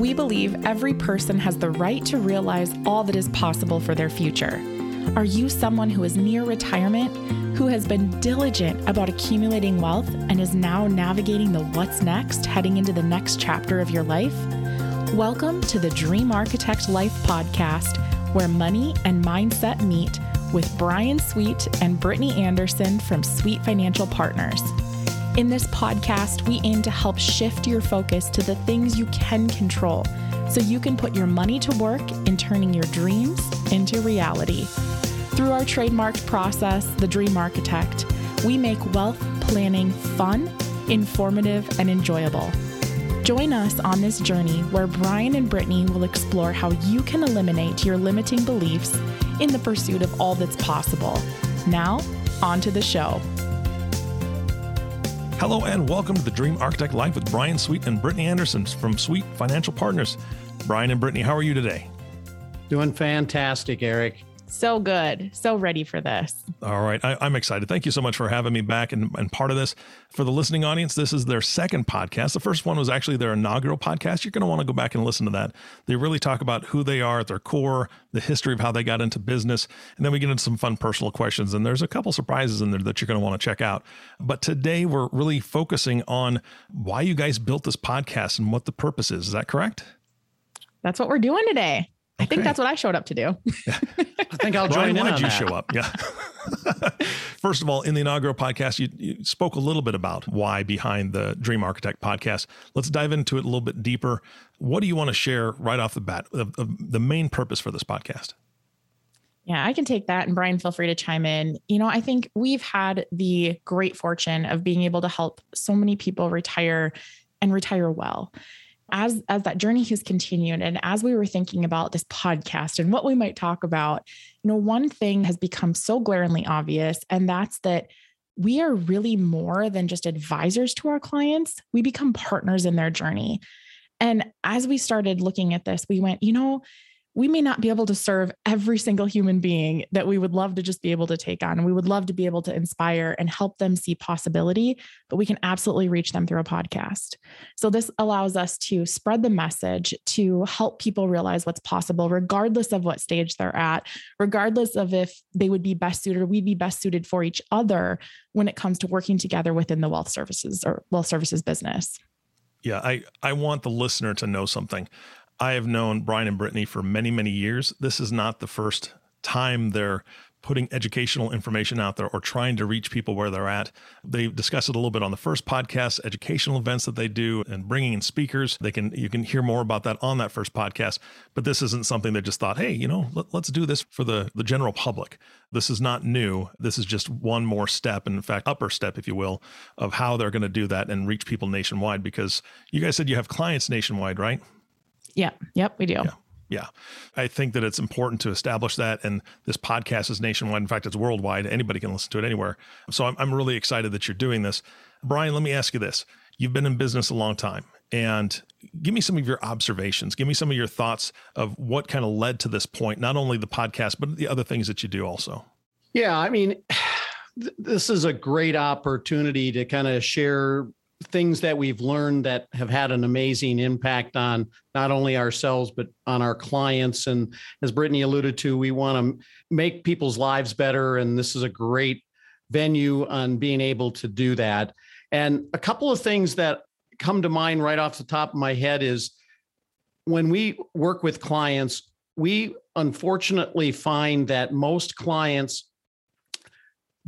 we believe every person has the right to realize all that is possible for their future. Are you someone who is near retirement, who has been diligent about accumulating wealth and is now navigating the what's next heading into the next chapter of your life? Welcome to the Dream Architect Life podcast, where money and mindset meet with Bryan Sweet and Brittany Anderson from Sweet Financial Partners. In this podcast, we aim to help shift your focus to the things you can control so you can put your money to work in turning your dreams into reality. Through our trademarked process, The Dream Architect, we make wealth planning fun, informative, and enjoyable. Join us on this journey where Bryan and Brittany will explore how you can eliminate your limiting beliefs in the pursuit of all that's possible. Now, on to the show. Hello and welcome to the Dream Architect Life with Bryan Sweet and Brittany Anderson from Sweet Financial Partners. Bryan and Brittany, how are you today? Doing fantastic, Eric. So good. So ready for this. All right. I, am excited. Thank you so much for having me back and, and part of this. For the listening audience, this is their second podcast. The first one was actually their inaugural podcast. You're going to want to go back and listen to that. They really talk about who they are at their core, the history of how they got into business, and then we get into some fun personal questions. And there's a couple surprises in there that you're going to want to check out. But today we're really focusing on why you guys built this podcast and what the purpose is. Is that correct? That's what we're doing today. I think that's what I showed up to do. I think I'll join Bryan, in. Why did you that. show up? Yeah. First of all, in the inaugural podcast, you, you, spoke a little bit about why behind the Dream Architect podcast. Let's dive into it a little bit deeper. What do you want to share right off the bat of, of the main purpose for this podcast? Yeah, I can take that. And Bryan, feel free to chime in. You know, I think we've had the great fortune of being able to help so many people retire and retire well as as that journey has continued and as we were thinking about this podcast and what we might talk about you know one thing has become so glaringly obvious and that's that we are really more than just advisors to our clients. We become partners in their journey. And as we started looking at this we went you know we may not be able to serve every single human being that we would love to just be able to take on. And we would love to be able to inspire and help them see possibility, but we can absolutely reach them through a podcast. So, this allows us to spread the message to help people realize what's possible, regardless of what stage they're at, regardless of if they would be best suited or we'd be best suited for each other when it comes to working together within the wealth services or wealth services business. Yeah, I, I want the listener to know something. I have known Bryan and Brittany for many, many years. This is not the first time they're putting educational information out there or trying to reach people where they're at. They discussed it a little bit on the first podcast, educational events that they do and bringing in speakers. They can you can hear more about that on that first podcast, but this isn't something they just thought, "Hey, you know, let, us do this for the the general public." This is not new. This is just one more step, and in fact, upper step if you will, of how they're going to do that and reach people nationwide because you guys said you have clients nationwide, right? Yeah. Yep. We do. Yeah. Yeah. I think that it's important to establish that. And this podcast is nationwide. In fact, it's worldwide. Anybody can listen to it anywhere. So I'm, I'm really excited that you're doing this. Bryan, let me ask you this. You've been in business a long time and give me some of your observations. Give me some of your thoughts of what kind of led to this point, not only the podcast, but the other things that you do also. Yeah. I mean, this is a great opportunity to kind of share things that we've learned that have had an amazing impact on not only ourselves but on our clients. And as brittany alluded to we want to make people's lives better. And this is a great venue on being able to do that. And a couple of things that come to mind right off the top of my head is when we work with clients we unfortunately find that most clients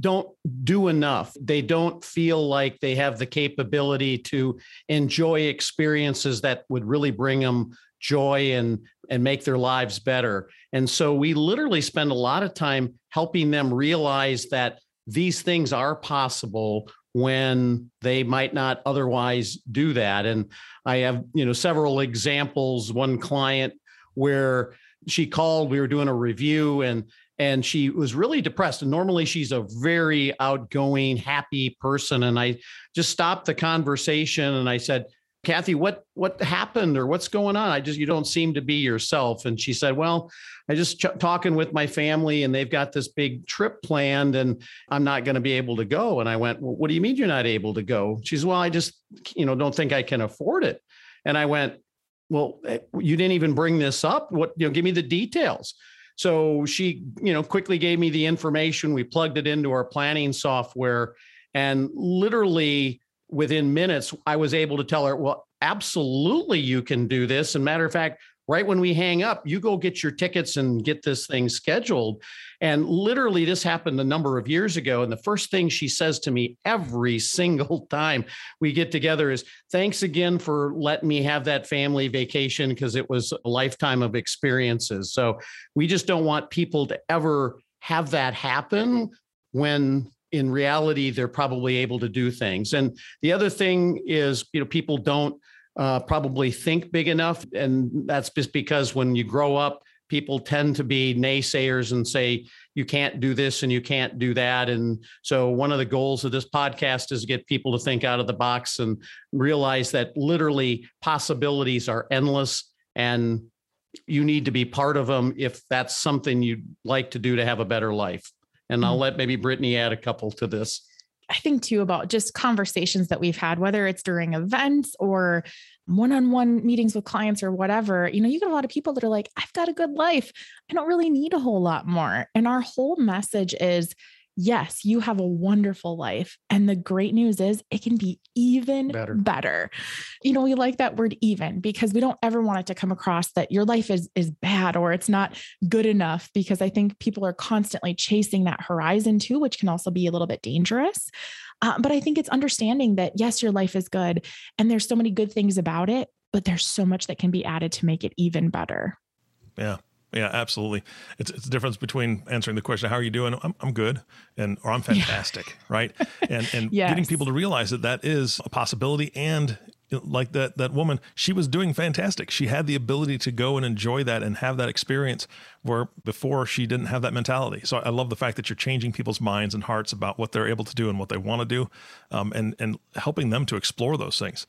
don't do enough. They don't feel like they have the capability to enjoy experiences that would really bring them joy and and make their lives better. And so we literally spend a lot of time helping them realize that these things are possible when they might not otherwise do that. And I have, you know, several examples. One client where she called, we were doing a review and and she was really depressed. And normally she's a very outgoing, happy person. And I just stopped the conversation and I said, Kathy, what what happened or what's going on? I just you don't seem to be yourself. And she said, Well, I just ch- talking with my family and they've got this big trip planned and I'm not going to be able to go. And I went, Well, what do you mean you're not able to go? She said, Well, I just you know don't think I can afford it. And I went, well, eh, you didn't even bring this up. What, you know, give me the details. So she, you know, quickly gave me the information. We plugged it into our planning software. And literally within minutes, I was able to tell her, well, absolutely you can do this. And matter of fact, right when we hang up, you go get your tickets and get this thing scheduled. And literally, this happened a number of years ago. And the first thing she says to me every single time we get together is, Thanks again for letting me have that family vacation because it was a lifetime of experiences. So we just don't want people to ever have that happen when in reality they're probably able to do things and the other thing is you know people don't uh, probably think big enough. And that's just because when you grow up, people tend to be naysayers and say, you can't do this and you can't do that. And so, one of the goals of this podcast is to get people to think out of the box and realize that literally possibilities are endless and you need to be part of them if that's something you'd like to do to have a better life. And I'll mm-hmm. let maybe Brittany add a couple to this. I think too about just conversations that we've had, whether it's during events or one on one meetings with clients or whatever. You know, you get a lot of people that are like, I've got a good life. I don't really need a whole lot more. And our whole message is, yes, you have a wonderful life. And the great news is it can be even better. better. You know, we like that word even because we don't ever want it to come across that your life is is bad or it's not good enough because I think people are constantly chasing that horizon too, which can also be a little bit dangerous. Uh, but I think it's understanding that yes, your life is good and there's so many good things about it, but there's so much that can be added to make it even better. Yeah. Yeah, absolutely. It's it's the difference between answering the question, "How are you doing?" I'm I'm good, and or I'm fantastic, yeah. right? And and yes. getting people to realize that that is a possibility, and like that that woman, she was doing fantastic. She had the ability to go and enjoy that and have that experience where before she didn't have that mentality. So I love the fact that you're changing people's minds and hearts about what they're able to do and what they want to do, um, and and helping them to explore those things.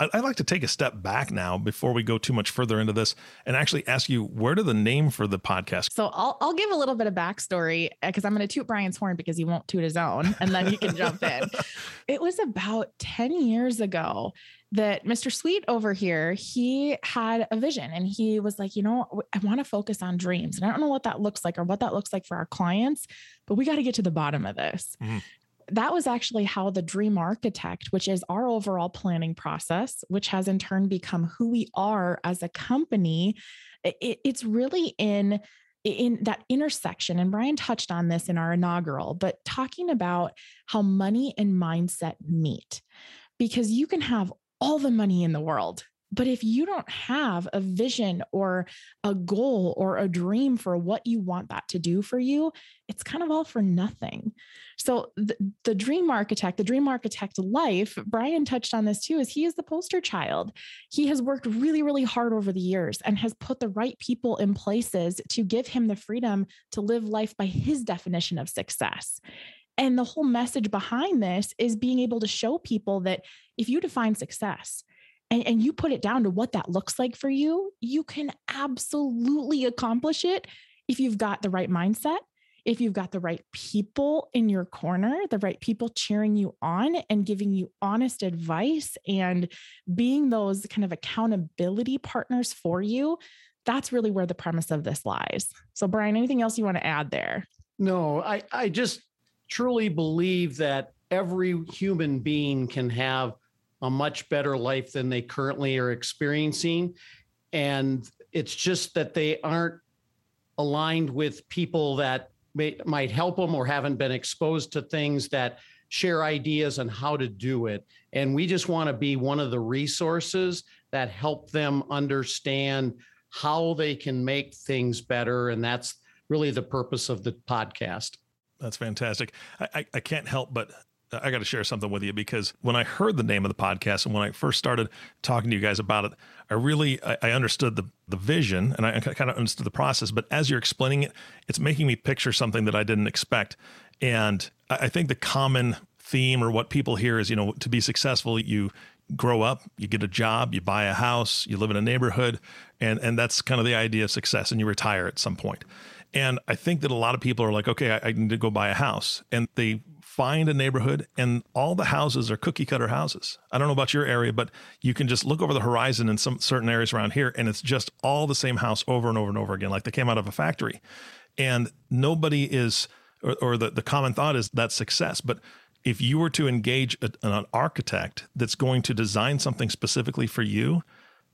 I'd like to take a step back now before we go too much further into this and actually ask you where did the name for the podcast? So I'll, I'll give a little bit of backstory because uh, I'm going to toot Bryan's horn because he won't toot his own and then you can jump in. It was about 10 years ago that Mr. Sweet over here, he had a vision and he was like, you know, I want to focus on dreams. And I don't know what that looks like or what that looks like for our clients, but we got to get to the bottom of this. Mm-hmm that was actually how the dream architect which is our overall planning process which has in turn become who we are as a company it, it's really in in that intersection and bryan touched on this in our inaugural but talking about how money and mindset meet because you can have all the money in the world but if you don't have a vision or a goal or a dream for what you want that to do for you, it's kind of all for nothing. So, the, the, dream architect, the dream architect life, Bryan touched on this too, is he is the poster child. He has worked really, really hard over the years and has put the right people in places to give him the freedom to live life by his definition of success. And the whole message behind this is being able to show people that if you define success, and, and you put it down to what that looks like for you, you can absolutely accomplish it if you've got the right mindset, if you've got the right people in your corner, the right people cheering you on and giving you honest advice and being those kind of accountability partners for you, that's really where the premise of this lies. So, Bryan, anything else you want to add there? No, I, I just truly believe that every human being can have a much better life than they currently are experiencing. And it's just that they aren't aligned with people that may, might help them or haven't been exposed to things that share ideas on how to do it. And we just want to be one of the resources that help them understand how they can make things better. And that's really the purpose of the podcast. That's fantastic. I, I, I can't help but I got to share something with you because when I heard the name of the podcast and when I first started talking to you guys about it, I really I, I understood the the vision and I kind of understood the process. But as you're explaining it, it's making me picture something that I didn't expect. And I think the common theme or what people hear is, you know, to be successful, you grow up, you get a job, you buy a house, you live in a neighborhood, and and that's kind of the idea of success, and you retire at some point. And I think that a lot of people are like, okay, I, I need to go buy a house, and they find a neighborhood and all the houses are cookie cutter houses. I don't know about your area, but you can just look over the horizon in some certain areas around here and it's just all the same house over and over and over again, like they came out of a factory. And nobody is, or, or the, the common thought is that success. But if you were to engage a, an architect that's going to design something specifically for you,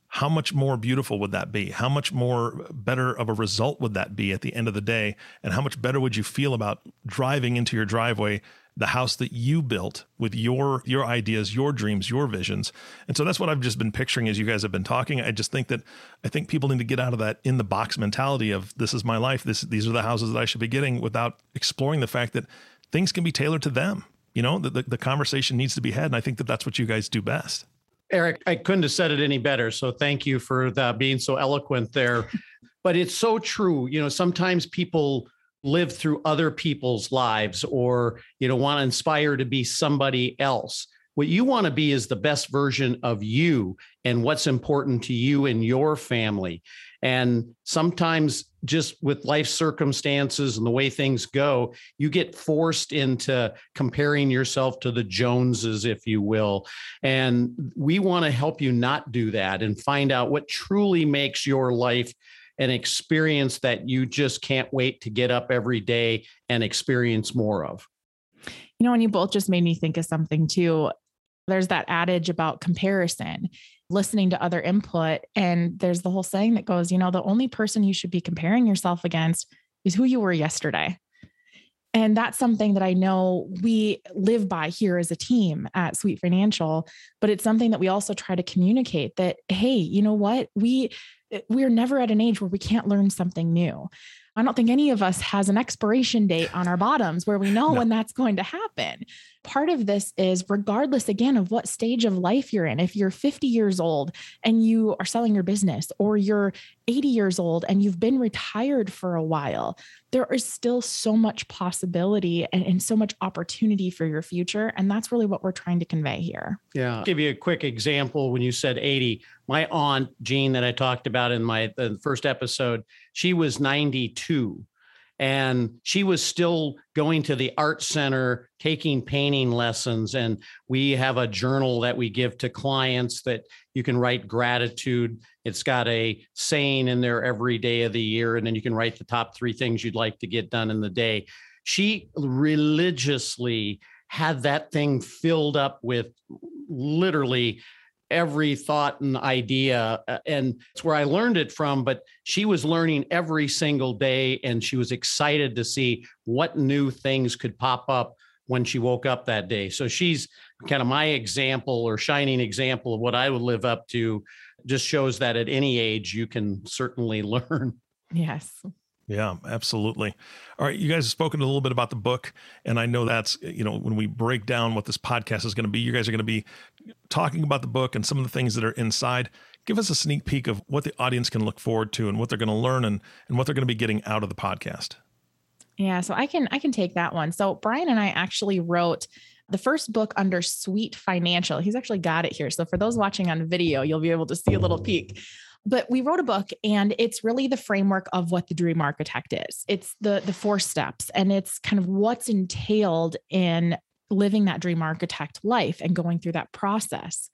how much more beautiful would that be? How much more better of a result would that be at the end of the day? And how much better would you feel about driving into your driveway the house that you built with your your ideas, your dreams, your visions. And so that's what I've just been picturing as you guys have been talking. I just think that I think people need to get out of that in the box mentality of this is my life. This these are the houses that I should be getting without exploring the fact that things can be tailored to them. You know, the, the, the conversation needs to be had. And I think that that's what you guys do best. Eric, I couldn't have said it any better. So thank you for the, being so eloquent there. but it's so true. You know, sometimes people live through other people's lives or, you know, want to inspire to be somebody else. What you want to be is the best version of you and what's important to you and your family. And sometimes, just with life circumstances and the way things go, you get forced into comparing yourself to the Joneses, if you will. And we want to help you not do that and find out what truly makes your life an experience that you just can't wait to get up every day and experience more of. You know, and you both just made me think of something too. There's that adage about comparison listening to other input. And there's the whole saying that goes, you know, the only person you should be comparing yourself against is who you were yesterday. And that's something that I know we live by here as a team at Sweet Financial, but it's something that we also try to communicate that, hey, you know what? We we're never at an age where we can't learn something new. I don't think any of us has an expiration date on our bottoms where we know no. when that's going to happen. Part of this is regardless again of what stage of life you're in. If you're 50 years old and you are selling your business or you're 80 years old and you've been retired for a while, there is still so much possibility and, and so much opportunity for your future. And that's really what we're trying to convey here. Yeah. I'll give you a quick example when you said 80. My aunt, Jean, that I talked about in my the first episode, she was 92 and she was still going to the art center taking painting lessons. And we have a journal that we give to clients that you can write gratitude. It's got a saying in there every day of the year and then you can write the top 3 things you'd like to get done in the day. She religiously had that thing filled up with literally every thought and idea. Uh, and it's where I learned it from. But she was learning every single day and she was excited to see what new things could pop up when she woke up that day. So she's kind of my example or shining example of what I would live up to. Just shows that at any age you can certainly learn. Yes. Yeah, absolutely. All right, you guys have spoken a little bit about the book, and I know that's you know when we break down what this podcast is going to be, you guys are going to be talking about the book and some of the things that are inside. Give us a sneak peek of what the audience can look forward to and what they're going to learn and and what they're going to be getting out of the podcast. Yeah, so I can I can take that one. So Bryan and I actually wrote the first book under Sweet Financial. He's actually got it here. So for those watching on video, you'll be able to see a little peek but we wrote a book and it's really the framework of what the dream architect is. It's the the four steps and it's kind of what's entailed in living that dream architect life and going through that process.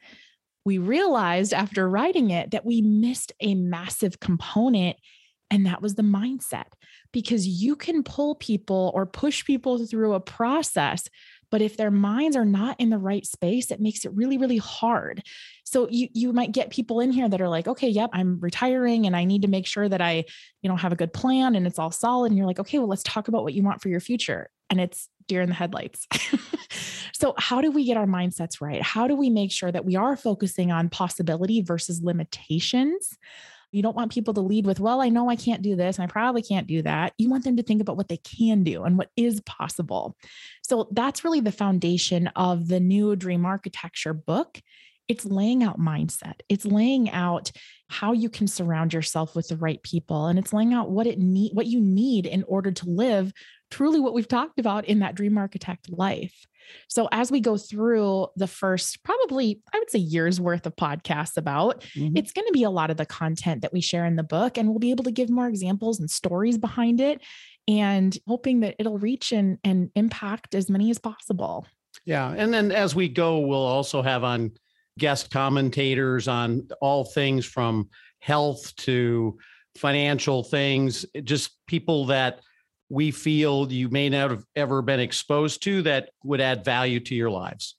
We realized after writing it that we missed a massive component and that was the mindset because you can pull people or push people through a process but if their minds are not in the right space, it makes it really, really hard. So you you might get people in here that are like, okay, yep, I'm retiring and I need to make sure that I, you know, have a good plan and it's all solid. And you're like, okay, well, let's talk about what you want for your future. And it's deer in the headlights. so how do we get our mindsets right? How do we make sure that we are focusing on possibility versus limitations? You don't want people to lead with, well, I know I can't do this and I probably can't do that. You want them to think about what they can do and what is possible. So that's really the foundation of the new dream architecture book. It's laying out mindset. It's laying out how you can surround yourself with the right people and it's laying out what it need what you need in order to live truly what we've talked about in that dream architect life. So as we go through the first probably I would say years worth of podcasts about, mm-hmm. it's going to be a lot of the content that we share in the book and we'll be able to give more examples and stories behind it and hoping that it'll reach and and impact as many as possible. Yeah, and then as we go we'll also have on guest commentators on all things from health to financial things, just people that we feel you may not have ever been exposed to that would add value to your lives.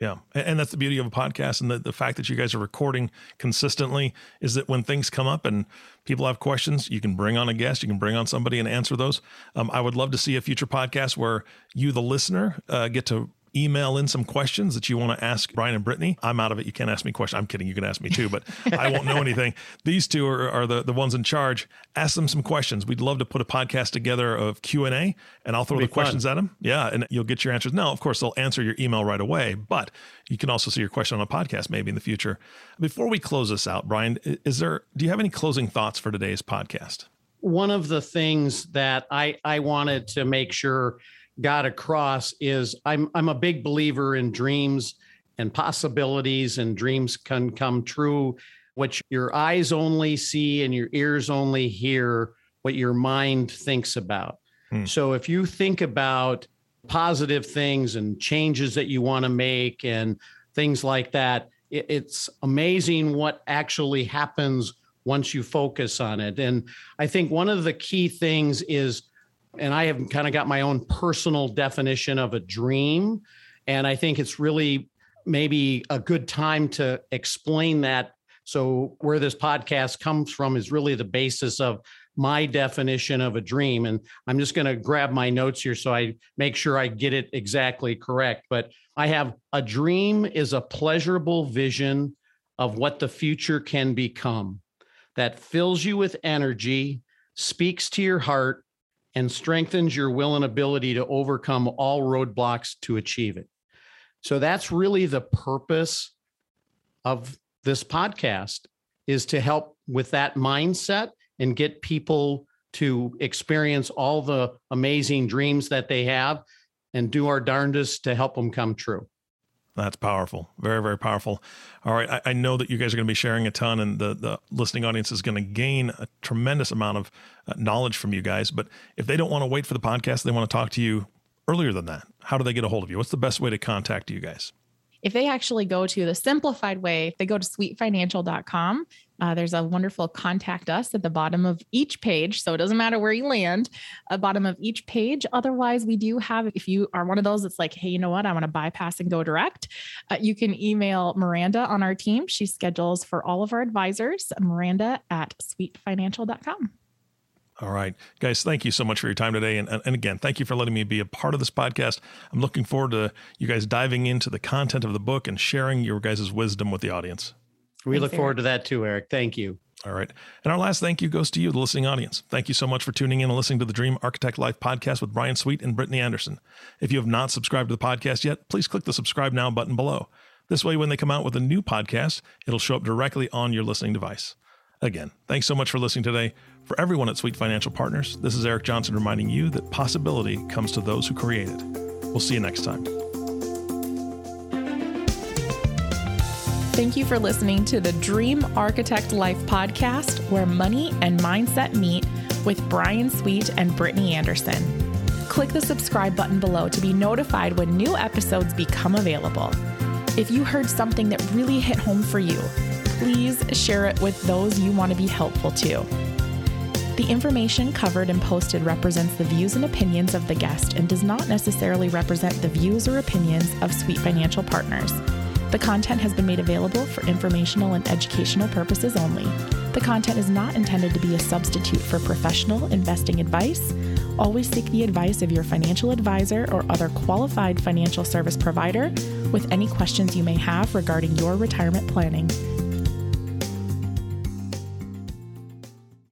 Yeah. And that's the beauty of a podcast. And the, the fact that you guys are recording consistently is that when things come up and people have questions, you can bring on a guest, you can bring on somebody and answer those. Um, I would love to see a future podcast where you, the listener, uh, get to email in some questions that you want to ask Bryan and Brittany. I'm out of it. You can't ask me questions. I'm kidding. You can ask me too, but I won't know anything. These two are, are the, the ones in charge. Ask them some questions. We'd love to put a podcast together of Q&A and I'll throw the questions at them. Yeah. And you'll get your answers. Now, of course, they'll answer your email right away, but you can also see your question on a podcast maybe in the future. Before we close this out, Bryan, is there, do you have any closing thoughts for today's podcast? One of the things that I, I wanted to make sure got across is I'm I'm a big believer in dreams and possibilities and dreams can come true what your eyes only see and your ears only hear what your mind thinks about. Hmm. So if you think about positive things and changes that you want to make and things like that, it, it's amazing what actually happens once you focus on it. And I think one of the key things is and I have kind of got my own personal definition of a dream. And I think it's really maybe a good time to explain that. So, where this podcast comes from is really the basis of my definition of a dream. And I'm just going to grab my notes here so I make sure I get it exactly correct. But I have a dream is a pleasurable vision of what the future can become that fills you with energy, speaks to your heart, and strengthens your will and ability to overcome all roadblocks to achieve it. So that's really the purpose of this podcast is to help with that mindset and get people to experience all the amazing dreams that they have and do our darndest to help them come true. That's powerful. Very, very powerful. All right. I, I, know that you guys are going to be sharing a ton, and the, the listening audience is going to gain a tremendous amount of uh, knowledge from you guys. But if they don't want to wait for the podcast, they want to talk to you earlier than that, how do they get a hold of you? What's the best way to contact you guys? If they actually go to the simplified way, if they go to sweetfinancial.com, uh, there's a wonderful contact us at the bottom of each page. So it doesn't matter where you land, at bottom of each page. Otherwise, we do have, if you are one of those that's like, hey, you know what, I want to bypass and go direct, uh, you can email Miranda on our team. She schedules for all of our advisors, Miranda at sweetfinancial.com. All right, guys, thank you so much for your time today. And, and again, thank you for letting me be a part of this podcast. I'm looking forward to you guys diving into the content of the book and sharing your guys' wisdom with the audience. We Thanks, look forward Eric. to that too, Eric. Thank you. All right. And our last thank you goes to you, the listening audience. Thank you so much for tuning in and listening to the Dream Architect Life podcast with Bryan Sweet and Brittany Anderson. If you have not subscribed to the podcast yet, please click the subscribe now button below. This way, when they come out with a new podcast, it'll show up directly on your listening device. Again, thanks so much for listening today. For everyone at Sweet Financial Partners, this is Eric Johnson reminding you that possibility comes to those who create it. We'll see you next time. Thank you for listening to the Dream Architect Life podcast, where money and mindset meet with Bryan Sweet and Brittany Anderson. Click the subscribe button below to be notified when new episodes become available. If you heard something that really hit home for you, please share it with those you want to be helpful to. The information covered and posted represents the views and opinions of the guest and does not necessarily represent the views or opinions of Sweet Financial Partners. The content has been made available for informational and educational purposes only. The content is not intended to be a substitute for professional investing advice. Always seek the advice of your financial advisor or other qualified financial service provider with any questions you may have regarding your retirement planning.